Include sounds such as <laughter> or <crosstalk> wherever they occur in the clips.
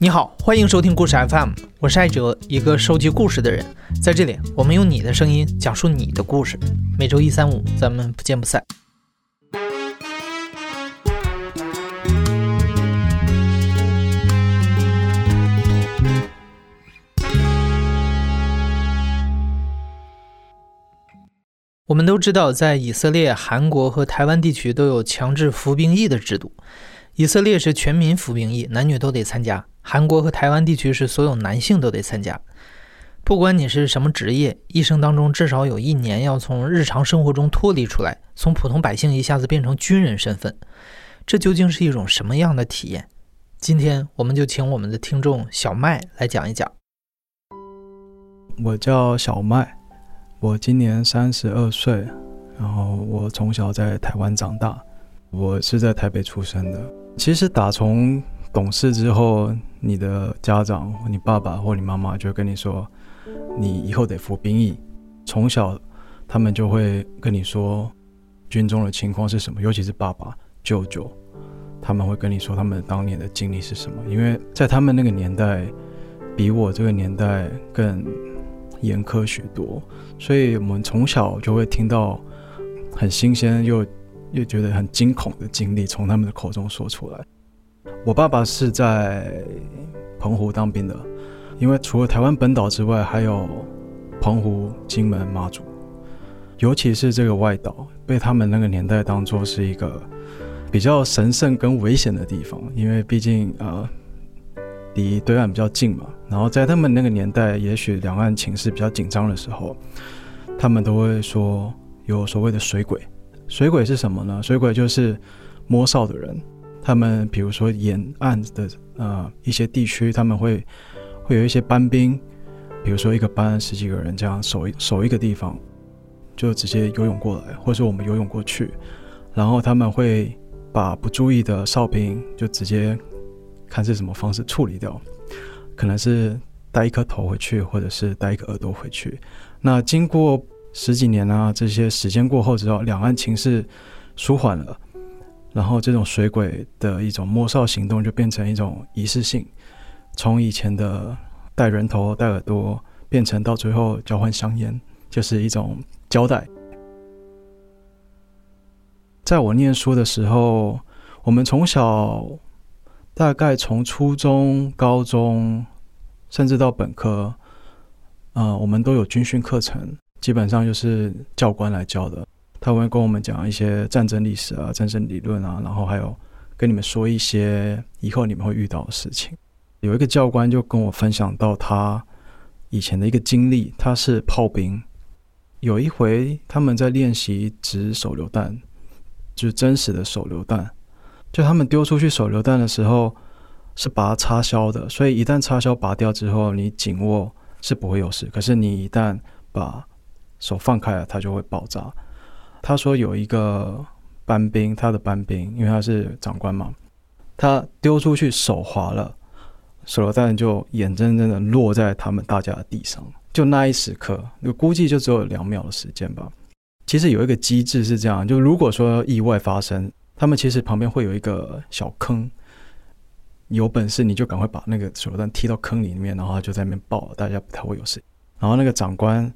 你好，欢迎收听故事 FM，我是艾哲，一个收集故事的人。在这里，我们用你的声音讲述你的故事。每周一、三、五，咱们不见不散。我们都知道，在以色列、韩国和台湾地区都有强制服兵役的制度。以色列是全民服兵役，男女都得参加；韩国和台湾地区是所有男性都得参加。不管你是什么职业，一生当中至少有一年要从日常生活中脱离出来，从普通百姓一下子变成军人身份，这究竟是一种什么样的体验？今天我们就请我们的听众小麦来讲一讲。我叫小麦。我今年三十二岁，然后我从小在台湾长大，我是在台北出生的。其实打从懂事之后，你的家长、你爸爸或你妈妈就跟你说，你以后得服兵役。从小他们就会跟你说军中的情况是什么，尤其是爸爸、舅舅，他们会跟你说他们当年的经历是什么，因为在他们那个年代，比我这个年代更。严苛许多，所以我们从小就会听到很新鲜又又觉得很惊恐的经历从他们的口中说出来。我爸爸是在澎湖当兵的，因为除了台湾本岛之外，还有澎湖、金门、马祖，尤其是这个外岛，被他们那个年代当做是一个比较神圣跟危险的地方，因为毕竟呃。离对岸比较近嘛，然后在他们那个年代，也许两岸情势比较紧张的时候，他们都会说有所谓的水鬼。水鬼是什么呢？水鬼就是摸哨的人。他们比如说沿岸的呃一些地区，他们会会有一些班兵，比如说一个班十几个人这样守守一个地方，就直接游泳过来，或者说我们游泳过去，然后他们会把不注意的哨兵就直接。看是什么方式处理掉，可能是带一颗头回去，或者是带一个耳朵回去。那经过十几年啊，这些时间过后之后，两岸情势舒缓了，然后这种水鬼的一种摸哨行动就变成一种仪式性，从以前的带人头、带耳朵，变成到最后交换香烟，就是一种交代。在我念书的时候，我们从小。大概从初中、高中，甚至到本科，呃，我们都有军训课程，基本上就是教官来教的。他会跟我们讲一些战争历史啊、战争理论啊，然后还有跟你们说一些以后你们会遇到的事情。有一个教官就跟我分享到他以前的一个经历，他是炮兵，有一回他们在练习掷手榴弹，就是真实的手榴弹。就他们丢出去手榴弹的时候，是把它插销的，所以一旦插销拔掉之后，你紧握是不会有事。可是你一旦把手放开了，它就会爆炸。他说有一个班兵，他的班兵，因为他是长官嘛，他丢出去手滑了，手榴弹就眼睁睁的落在他们大家的地上。就那一时刻，我估计就只有两秒的时间吧。其实有一个机制是这样，就如果说意外发生。他们其实旁边会有一个小坑，有本事你就赶快把那个手榴弹踢到坑里面，然后就在那边爆，大家不太会有事。然后那个长官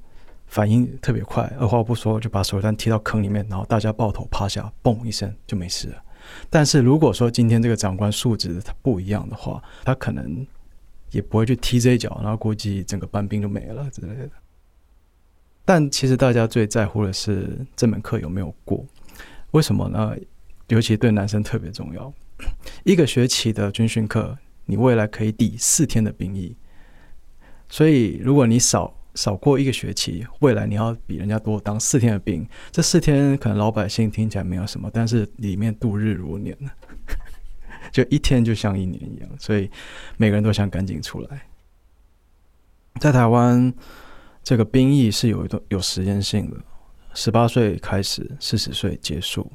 反应特别快，二话不说就把手榴弹踢到坑里面，然后大家抱头趴下，嘣一声就没事了。但是如果说今天这个长官素质他不一样的话，他可能也不会去踢这一脚，然后估计整个班兵就没了之类的。但其实大家最在乎的是这门课有没有过，为什么呢？尤其对男生特别重要。一个学期的军训课，你未来可以抵四天的兵役。所以，如果你少少过一个学期，未来你要比人家多当四天的兵。这四天可能老百姓听起来没有什么，但是里面度日如年，<laughs> 就一天就像一年一样。所以，每个人都想赶紧出来。在台湾，这个兵役是有一段有时间性的，十八岁开始，四十岁结束。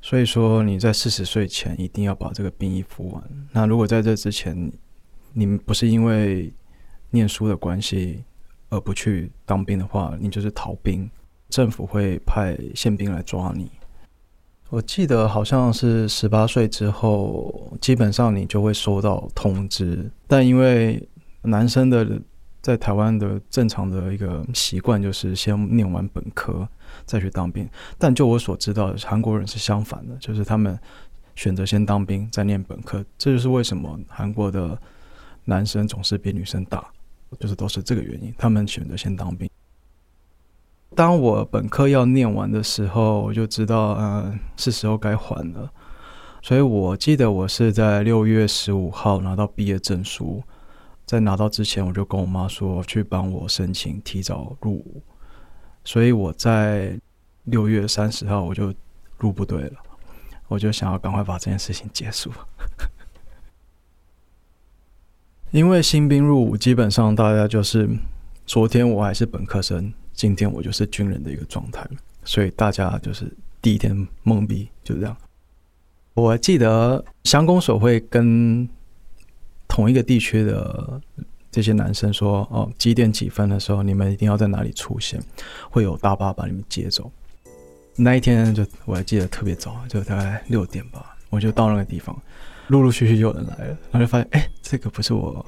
所以说你在四十岁前一定要把这个兵役服完。那如果在这之前，你们不是因为念书的关系而不去当兵的话，你就是逃兵，政府会派宪兵来抓你。我记得好像是十八岁之后，基本上你就会收到通知。但因为男生的在台湾的正常的一个习惯就是先念完本科再去当兵，但就我所知道，韩国人是相反的，就是他们选择先当兵再念本科。这就是为什么韩国的男生总是比女生大，就是都是这个原因，他们选择先当兵。当我本科要念完的时候，我就知道，嗯，是时候该还了。所以我记得我是在六月十五号拿到毕业证书，在拿到之前，我就跟我妈说去帮我申请提早入伍。所以我在六月三十号我就入部队了，我就想要赶快把这件事情结束。因为新兵入伍，基本上大家就是昨天我还是本科生。今天我就是军人的一个状态，所以大家就是第一天懵逼，就这样。我记得乡公所会跟同一个地区的这些男生说：“哦，几点几分的时候，你们一定要在哪里出现，会有大巴把你们接走。”那一天就我还记得特别早，就大概六点吧，我就到那个地方，陆陆续续就有人来了，然后就发现，哎，这个不是我。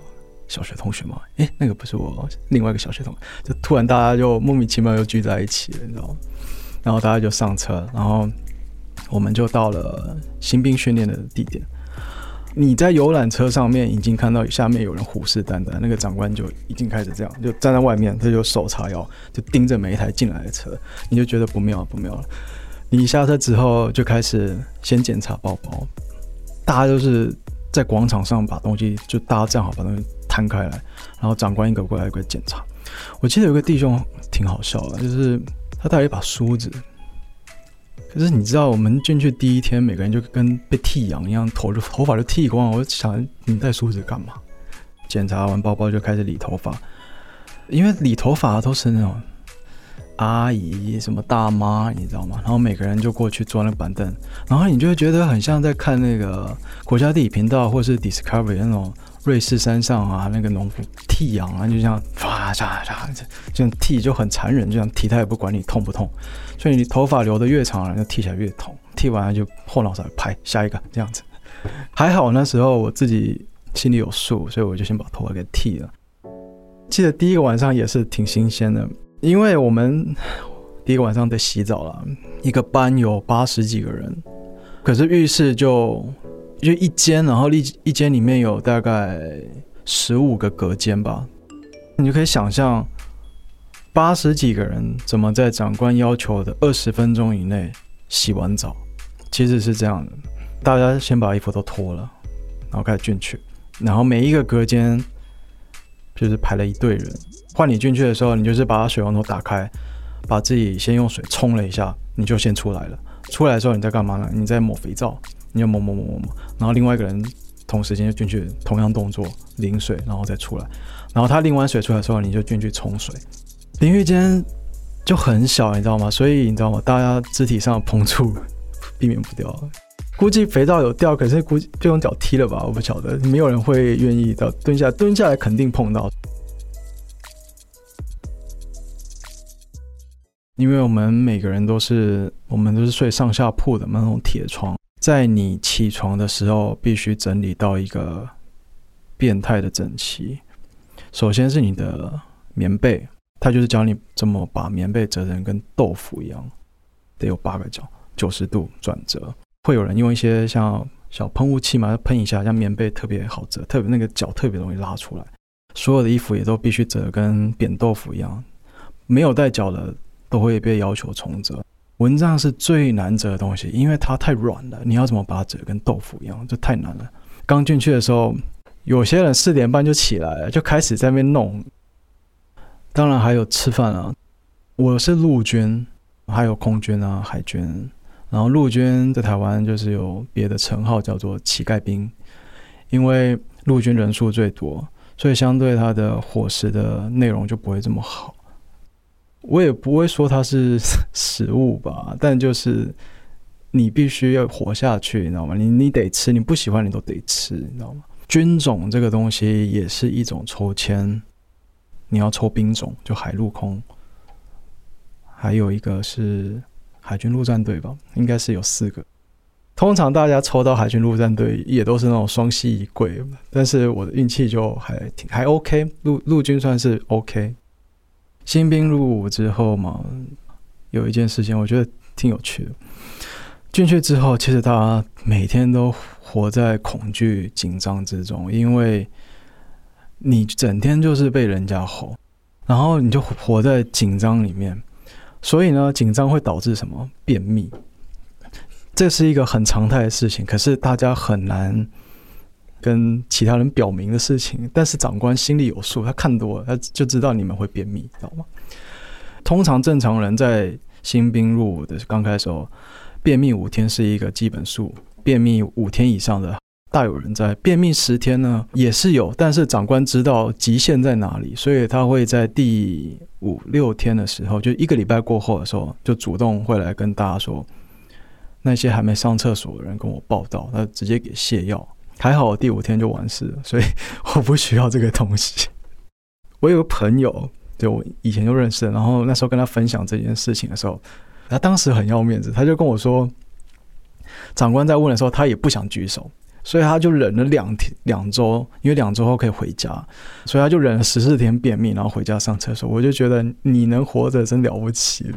小学同学吗，诶，那个不是我另外一个小学同学，就突然大家就莫名其妙又聚在一起了，你知道吗？然后大家就上车，然后我们就到了新兵训练的地点。你在游览车上面已经看到下面有人虎视眈眈，那个长官就已经开始这样，就站在外面，他就手叉腰，就盯着每一台进来的车，你就觉得不妙不妙了。你下车之后就开始先检查包包，大家都是在广场上把东西就大家站好把东西。摊开来，然后长官一个过来一个检查。我记得有个弟兄挺好笑的，就是他带了一把梳子。可是你知道，我们进去第一天，每个人就跟被剃羊一样，头头发就剃光了。我就想，你带梳子干嘛？检查完包包就开始理头发，因为理头发都是那种阿姨、什么大妈，你知道吗？然后每个人就过去坐那个板凳，然后你就会觉得很像在看那个国家地理频道或是 Discovery 那种。瑞士山上啊，那个农夫剃羊啊，就这样唰唰唰，这样剃就很残忍，这样剃他也不管你痛不痛，所以你头发留的越长了，就剃起来越痛。剃完了就后脑勺拍下一个这样子。还好那时候我自己心里有数，所以我就先把头发给剃了。记得第一个晚上也是挺新鲜的，因为我们 <sighs> 第一个晚上得洗澡了，一个班有八十几个人，可是浴室就。就一间，然后一一间里面有大概十五个隔间吧，你就可以想象八十几个人怎么在长官要求的二十分钟以内洗完澡。其实是这样的，大家先把衣服都脱了，然后开始进去，然后每一个隔间就是排了一队人，换你进去的时候，你就是把水龙头打开，把自己先用水冲了一下，你就先出来了。出来的时候你在干嘛呢？你在抹肥皂。你就抹抹抹抹抹，然后另外一个人同时间就进去，同样动作淋水，然后再出来。然后他淋完水出来的时候，你就进去冲水。淋浴间就很小，你知道吗？所以你知道吗？大家肢体上碰触避免不掉。估计肥皂有掉，可是估计就用脚踢了吧？我不晓得，没有人会愿意到蹲下，蹲下来肯定碰到。因为我们每个人都是，我们都是睡上下铺的那种铁床。在你起床的时候，必须整理到一个变态的整齐。首先是你的棉被，他就是教你怎么把棉被折成跟豆腐一样，得有八个角，九十度转折。会有人用一些像小喷雾器嘛，喷一下，让棉被特别好折，特别那个角特别容易拉出来。所有的衣服也都必须折跟扁豆腐一样，没有带角的都会被要求重折。蚊帐是最难折的东西，因为它太软了。你要怎么把它折跟豆腐一样，这太难了。刚进去的时候，有些人四点半就起来了，就开始在那边弄。当然还有吃饭啊。我是陆军，还有空军啊、海军。然后陆军在台湾就是有别的称号，叫做乞丐兵，因为陆军人数最多，所以相对它的伙食的内容就不会这么好。我也不会说它是 <laughs> 食物吧，但就是你必须要活下去，你知道吗？你你得吃，你不喜欢你都得吃，你知道吗？军种这个东西也是一种抽签，你要抽兵种，就海陆空，还有一个是海军陆战队吧，应该是有四个。通常大家抽到海军陆战队也都是那种双膝一跪，但是我的运气就还挺还 OK，陆陆军算是 OK。新兵入伍之后嘛，有一件事情我觉得挺有趣的。进去之后，其实大家每天都活在恐惧、紧张之中，因为你整天就是被人家吼，然后你就活在紧张里面。所以呢，紧张会导致什么？便秘。这是一个很常态的事情，可是大家很难跟其他人表明的事情。但是长官心里有数，他看多了，他就知道你们会便秘，知道吗？通常正常人在新兵入伍的刚开始，便秘五天是一个基本数，便秘五天以上的大有人在。便秘十天呢也是有，但是长官知道极限在哪里，所以他会在第五六天的时候，就一个礼拜过后的时候，就主动会来跟大家说。那些还没上厕所的人跟我报道，他直接给泻药，还好我第五天就完事了，所以我不需要这个东西。<laughs> 我有个朋友，对我以前就认识，然后那时候跟他分享这件事情的时候，他当时很要面子，他就跟我说，长官在问的时候，他也不想举手，所以他就忍了两天两周，因为两周后可以回家，所以他就忍了十四天便秘，然后回家上厕所。我就觉得你能活着真了不起。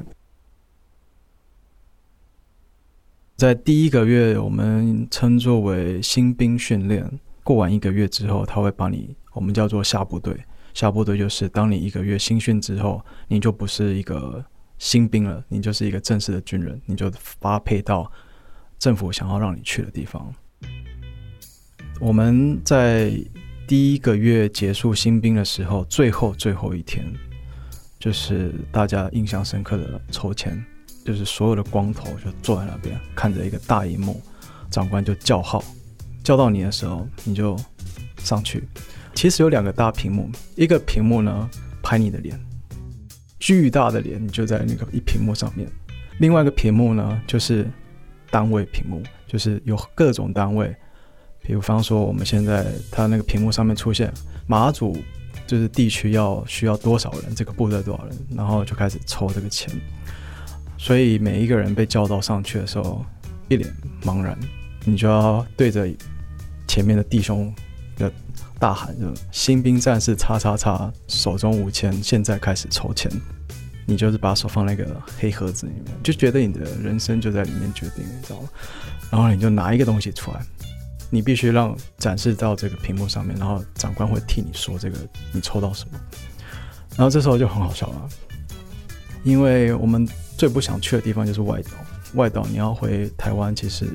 在第一个月，我们称作为新兵训练。过完一个月之后，他会把你，我们叫做下部队。下部队就是当你一个月新训之后，你就不是一个新兵了，你就是一个正式的军人，你就发配到政府想要让你去的地方。我们在第一个月结束新兵的时候，最后最后一天，就是大家印象深刻的抽签。就是所有的光头就坐在那边看着一个大荧幕，长官就叫号，叫到你的时候你就上去。其实有两个大屏幕，一个屏幕呢拍你的脸，巨大的脸你就在那个一屏幕上面；另外一个屏幕呢就是单位屏幕，就是有各种单位，比方说我们现在他那个屏幕上面出现马祖就是地区要需要多少人，这个部队多少人，然后就开始抽这个钱。所以每一个人被叫到上去的时候，一脸茫然，你就要对着前面的弟兄的大喊：“就新兵战士叉叉叉，手中无钱，现在开始筹钱。”你就是把手放那个黑盒子里面，就觉得你的人生就在里面决定，你知道吗？然后你就拿一个东西出来，你必须让展示到这个屏幕上面，然后长官会替你说这个你抽到什么。然后这时候就很好笑了，因为我们。最不想去的地方就是外岛。外岛你要回台湾，其实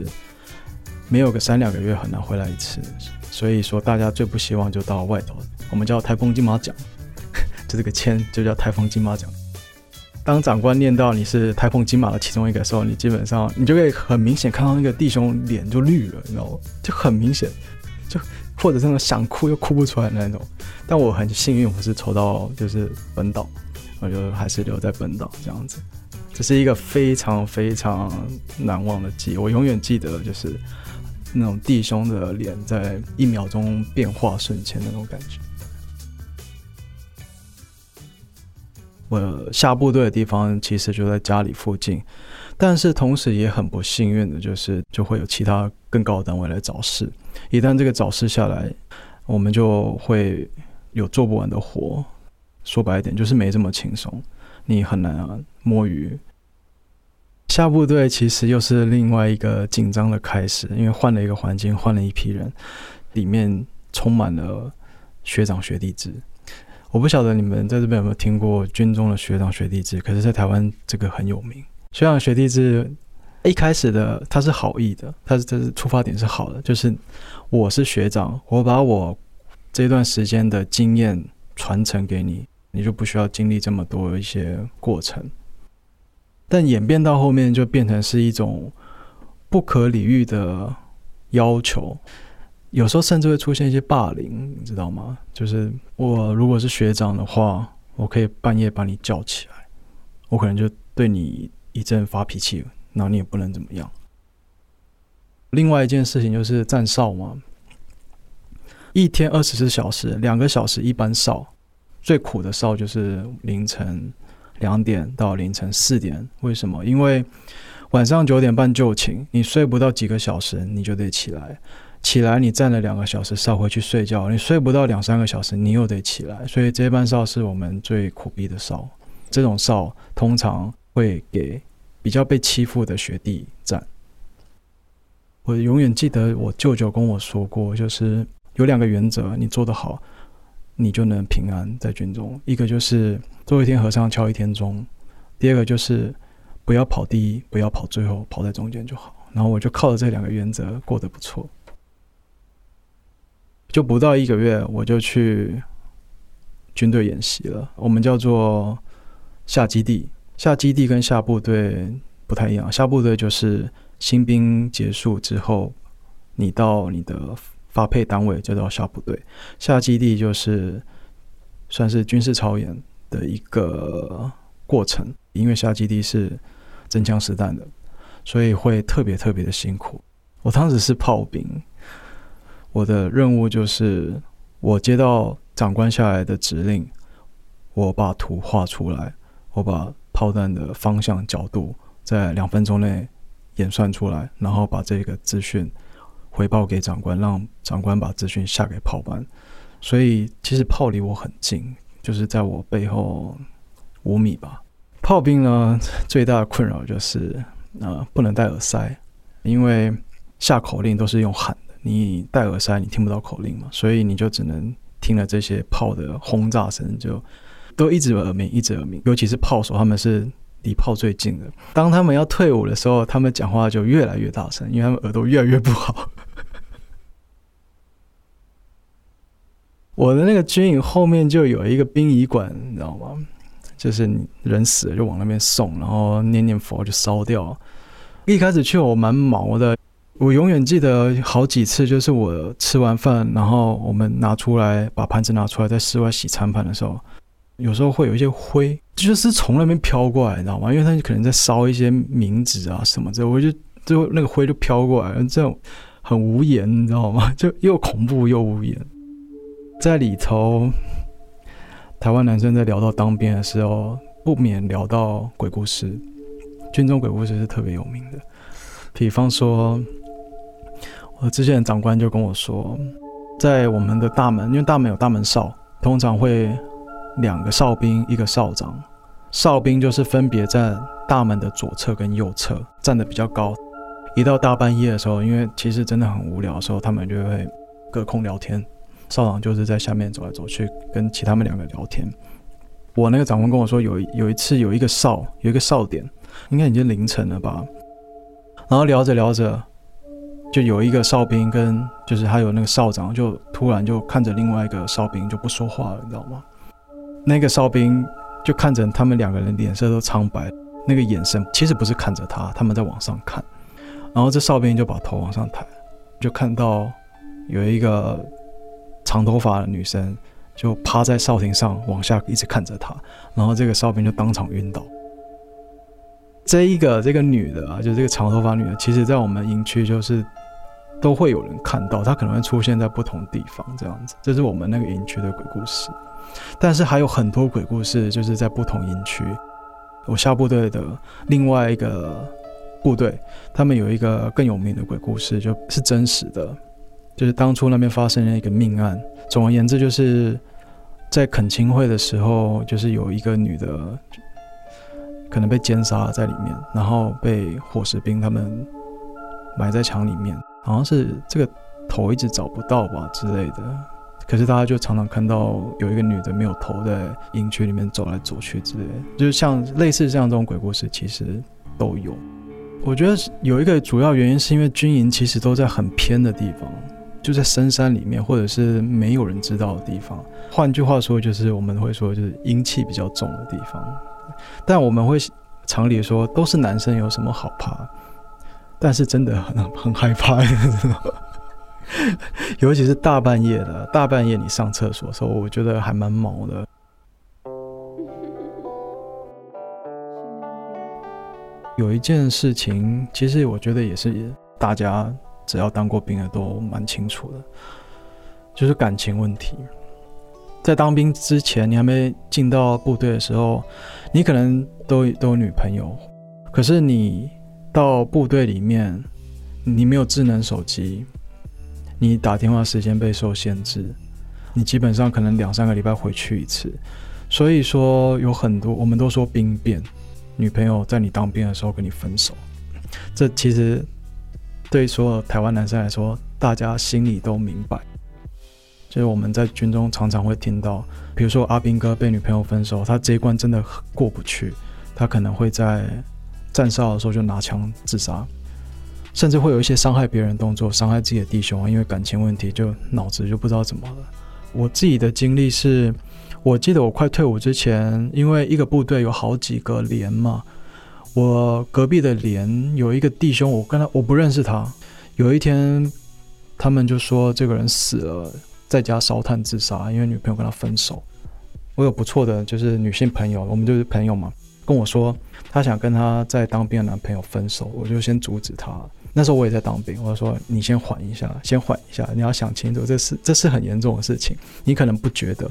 没有个三两个月很难回来一次。所以说，大家最不希望就到外岛。我们叫台风金马奖，就 <laughs> 这个签就叫台风金马奖。当长官念到你是台风金马的其中一个时候，你基本上你就会很明显看到那个弟兄脸就绿了，你知道吗？就很明显，就或者是那种想哭又哭不出来的那种。但我很幸运，我是抽到就是本岛，我就还是留在本岛这样子。这是一个非常非常难忘的记忆，我永远记得，就是那种弟兄的脸在一秒钟变化瞬间那种感觉。我下部队的地方其实就在家里附近，但是同时也很不幸运的就是就会有其他更高的单位来找事，一旦这个找事下来，我们就会有做不完的活。说白一点，就是没这么轻松。你很难啊摸鱼。下部队其实又是另外一个紧张的开始，因为换了一个环境，换了一批人，里面充满了学长学弟制。我不晓得你们在这边有没有听过军中的学长学弟制，可是，在台湾这个很有名。学长学弟制一开始的他是好意的，他是这是出发点是好的，就是我是学长，我把我这段时间的经验传承给你。你就不需要经历这么多一些过程，但演变到后面就变成是一种不可理喻的要求，有时候甚至会出现一些霸凌，你知道吗？就是我如果是学长的话，我可以半夜把你叫起来，我可能就对你一阵发脾气，然后你也不能怎么样。另外一件事情就是站哨嘛，一天二十四小时，两个小时一班哨。最苦的哨就是凌晨两点到凌晨四点，为什么？因为晚上九点半就寝，你睡不到几个小时，你就得起来。起来你站了两个小时哨回去睡觉，你睡不到两三个小时，你又得起来。所以这班哨是我们最苦逼的哨。这种哨通常会给比较被欺负的学弟站。我永远记得我舅舅跟我说过，就是有两个原则，你做得好，你就能平安在军中。一个就是做一天和尚敲一天钟，第二个就是不要跑第一，不要跑最后，跑在中间就好。然后我就靠着这两个原则过得不错。就不到一个月，我就去军队演习了。我们叫做下基地，下基地跟下部队不太一样。下部队就是新兵结束之后，你到你的发配单位就到下部队。下基地就是算是军事操演的一个过程，因为下基地是真枪实弹的，所以会特别特别的辛苦。我当时是炮兵。我的任务就是，我接到长官下来的指令，我把图画出来，我把炮弹的方向、角度在两分钟内演算出来，然后把这个资讯回报给长官，让长官把资讯下给炮班。所以其实炮离我很近，就是在我背后五米吧。炮兵呢，<laughs> 最大的困扰就是呃不能戴耳塞，因为下口令都是用喊的。你戴耳塞，你听不到口令嘛，所以你就只能听了这些炮的轰炸声，就都一直耳鸣，一直耳鸣。尤其是炮手，他们是离炮最近的。当他们要退伍的时候，他们讲话就越来越大声，因为他们耳朵越来越不好。我的那个军营后面就有一个殡仪馆，你知道吗？就是你人死了就往那边送，然后念念佛就烧掉。一开始去我蛮毛的。我永远记得好几次，就是我吃完饭，然后我们拿出来把盘子拿出来，在室外洗餐盘的时候，有时候会有一些灰，就是从那边飘过来，你知道吗？因为他可能在烧一些冥纸啊什么的，我就就那个灰就飘过来，这种很无言，你知道吗？<laughs> 就又恐怖又无言。在里头，台湾男生在聊到当兵的时候，不免聊到鬼故事，军中鬼故事是特别有名的，比方说。我之前长官就跟我说，在我们的大门，因为大门有大门哨，通常会两个哨兵，一个哨长。哨兵就是分别在大门的左侧跟右侧站的比较高。一到大半夜的时候，因为其实真的很无聊的时候，他们就会隔空聊天。哨长就是在下面走来走去，跟其他们两个聊天。我那个长官跟我说，有有一次有一个哨，有一个哨点，应该已经凌晨了吧，然后聊着聊着。就有一个哨兵跟，就是还有那个哨长，就突然就看着另外一个哨兵就不说话了，你知道吗？那个哨兵就看着他们两个人脸色都苍白，那个眼神其实不是看着他，他们在往上看。然后这哨兵就把头往上抬，就看到有一个长头发的女生就趴在哨亭上往下一直看着他，然后这个哨兵就当场晕倒。这一个这个女的啊，就这个长头发女的，其实在我们营区就是。都会有人看到，她可能会出现在不同地方，这样子。这是我们那个营区的鬼故事，但是还有很多鬼故事，就是在不同营区。我下部队的另外一个部队，他们有一个更有名的鬼故事，就是真实的，就是当初那边发生了一个命案。总而言之，就是在恳亲会的时候，就是有一个女的可能被奸杀在里面，然后被伙食兵他们埋在墙里面。好像是这个头一直找不到吧之类的，可是大家就常常看到有一个女的没有头在营区里面走来走去之类，就是像类似像这种鬼故事，其实都有。我觉得有一个主要原因是因为军营其实都在很偏的地方，就在深山里面或者是没有人知道的地方。换句话说，就是我们会说就是阴气比较重的地方。但我们会常理说，都是男生，有什么好怕？但是真的很很害怕，<laughs> 尤其是大半夜的，大半夜你上厕所的时候，我觉得还蛮毛的。有一件事情，其实我觉得也是大家只要当过兵的都蛮清楚的，就是感情问题。在当兵之前，你还没进到部队的时候，你可能都都有女朋友，可是你。到部队里面，你没有智能手机，你打电话时间被受限制，你基本上可能两三个礼拜回去一次。所以说有很多，我们都说兵变，女朋友在你当兵的时候跟你分手，这其实对所有台湾男生来说，大家心里都明白。就是我们在军中常常会听到，比如说阿兵哥被女朋友分手，他这一关真的过不去，他可能会在站哨的时候就拿枪自杀，甚至会有一些伤害别人动作，伤害自己的弟兄啊，因为感情问题就脑子就不知道怎么了。我自己的经历是。我记得我快退伍之前，因为一个部队有好几个连嘛，我隔壁的连有一个弟兄，我跟他我不认识他。有一天，他们就说这个人死了，在家烧炭自杀，因为女朋友跟他分手。我有不错的就是女性朋友，我们就是朋友嘛，跟我说他想跟他在当兵的男朋友分手，我就先阻止他。那时候我也在当兵，我说你先缓一下，先缓一下，你要想清楚，这是这是很严重的事情，你可能不觉得。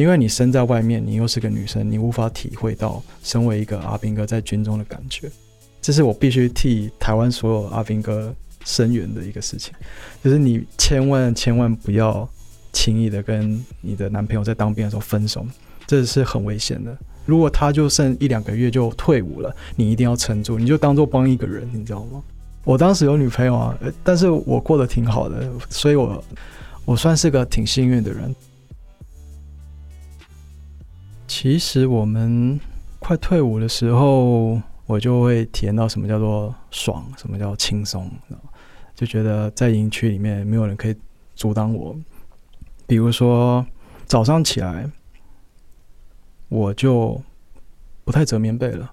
因为你身在外面，你又是个女生，你无法体会到身为一个阿兵哥在军中的感觉。这是我必须替台湾所有阿兵哥声援的一个事情，就是你千万千万不要轻易的跟你的男朋友在当兵的时候分手，这是很危险的。如果他就剩一两个月就退伍了，你一定要撑住，你就当做帮一个人，你知道吗？我当时有女朋友啊，但是我过得挺好的，所以我我算是个挺幸运的人。其实我们快退伍的时候，我就会体验到什么叫做爽，什么叫轻松，就觉得在营区里面没有人可以阻挡我。比如说早上起来，我就不太折棉被了，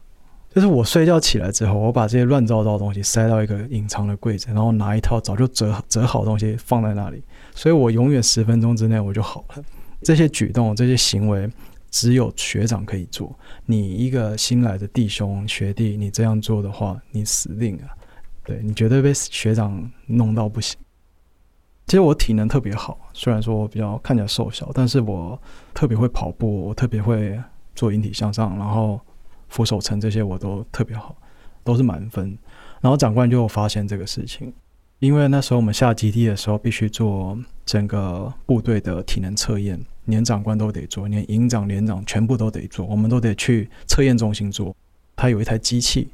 就是我睡觉起来之后，我把这些乱糟糟的东西塞到一个隐藏的柜子，然后拿一套早就折折好的东西放在那里，所以我永远十分钟之内我就好了。这些举动，这些行为。只有学长可以做。你一个新来的弟兄学弟，你这样做的话，你死定了。对你绝对被学长弄到不行。其实我体能特别好，虽然说我比较看起来瘦小，但是我特别会跑步，我特别会做引体向上，然后俯手撑这些我都特别好，都是满分。然后长官就发现这个事情，因为那时候我们下基地的时候必须做整个部队的体能测验。连长官都得做，连营长、连长全部都得做，我们都得去测验中心做。他有一台机器，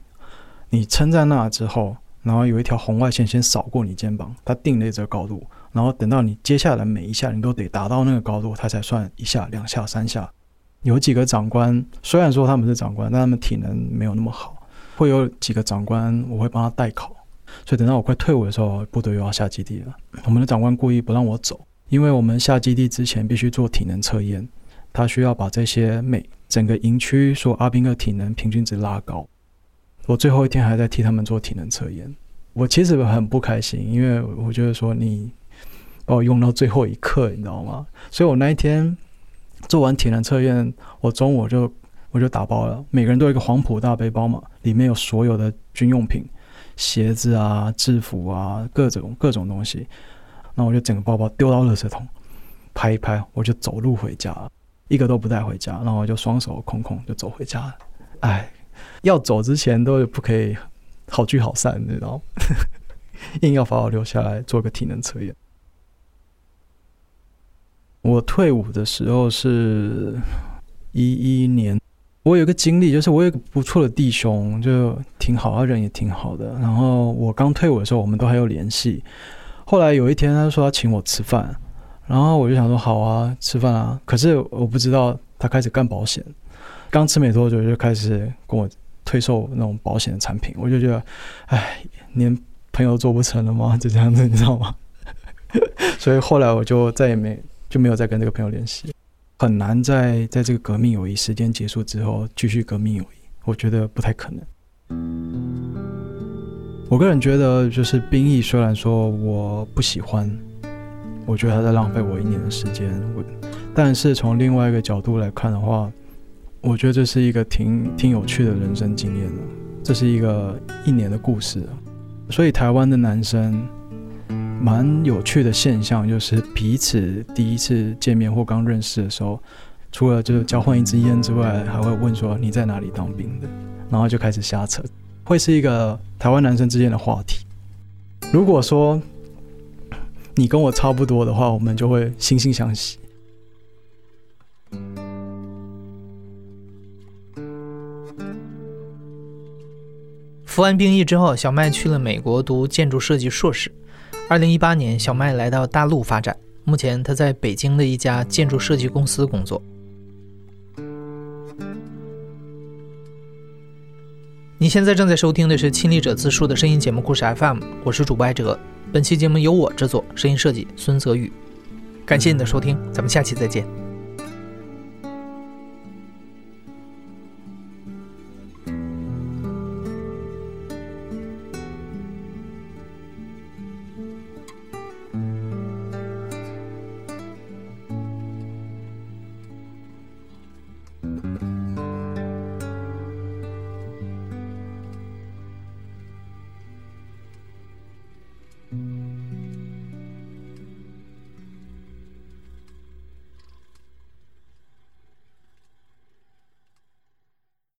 你撑在那之后，然后有一条红外线先扫过你肩膀，它定了这个高度，然后等到你接下来每一下你都得达到那个高度，它才算一下、两下、三下。有几个长官虽然说他们是长官，但他们体能没有那么好，会有几个长官我会帮他代考，所以等到我快退伍的时候，部队又要下基地了，我们的长官故意不让我走。因为我们下基地之前必须做体能测验，他需要把这些每整个营区说阿兵哥体能平均值拉高。我最后一天还在替他们做体能测验，我其实很不开心，因为我觉得说你把我用到最后一刻，你知道吗？所以我那一天做完体能测验，我中午就我就打包了，每个人都有一个黄埔大背包嘛，里面有所有的军用品、鞋子啊、制服啊，各种各种东西。那我就整个包包丢到垃圾桶，拍一拍，我就走路回家，一个都不带回家。然后我就双手空空就走回家了。哎，要走之前都不可以好聚好散，你知道吗？<laughs> 硬要把我留下来做个体能测验。我退伍的时候是一一年，我有个经历，就是我有个不错的弟兄，就挺好，他人也挺好的。然后我刚退伍的时候，我们都还有联系。后来有一天，他说要请我吃饭，然后我就想说好啊，吃饭啊。可是我不知道他开始干保险，刚吃没多久就开始跟我推售那种保险的产品，我就觉得，哎，连朋友做不成了吗？<laughs> 就这样子，你知道吗？<laughs> 所以后来我就再也没就没有再跟这个朋友联系，很难在在这个革命友谊时间结束之后继续革命友谊，我觉得不太可能。我个人觉得，就是兵役，虽然说我不喜欢，我觉得他在浪费我一年的时间。我，但是从另外一个角度来看的话，我觉得这是一个挺挺有趣的人生经验的。这是一个一年的故事。所以台湾的男生，蛮有趣的现象就是彼此第一次见面或刚认识的时候，除了就是交换一支烟之外，还会问说你在哪里当兵的，然后就开始瞎扯。会是一个台湾男生之间的话题。如果说你跟我差不多的话，我们就会惺惺相惜。服完兵役之后，小麦去了美国读建筑设计硕士。二零一八年，小麦来到大陆发展，目前他在北京的一家建筑设计公司工作。你现在正在收听的是《亲历者自述》的声音节目故事 FM，我是主播艾哲。本期节目由我制作，声音设计孙泽宇。感谢你的收听，咱们下期再见。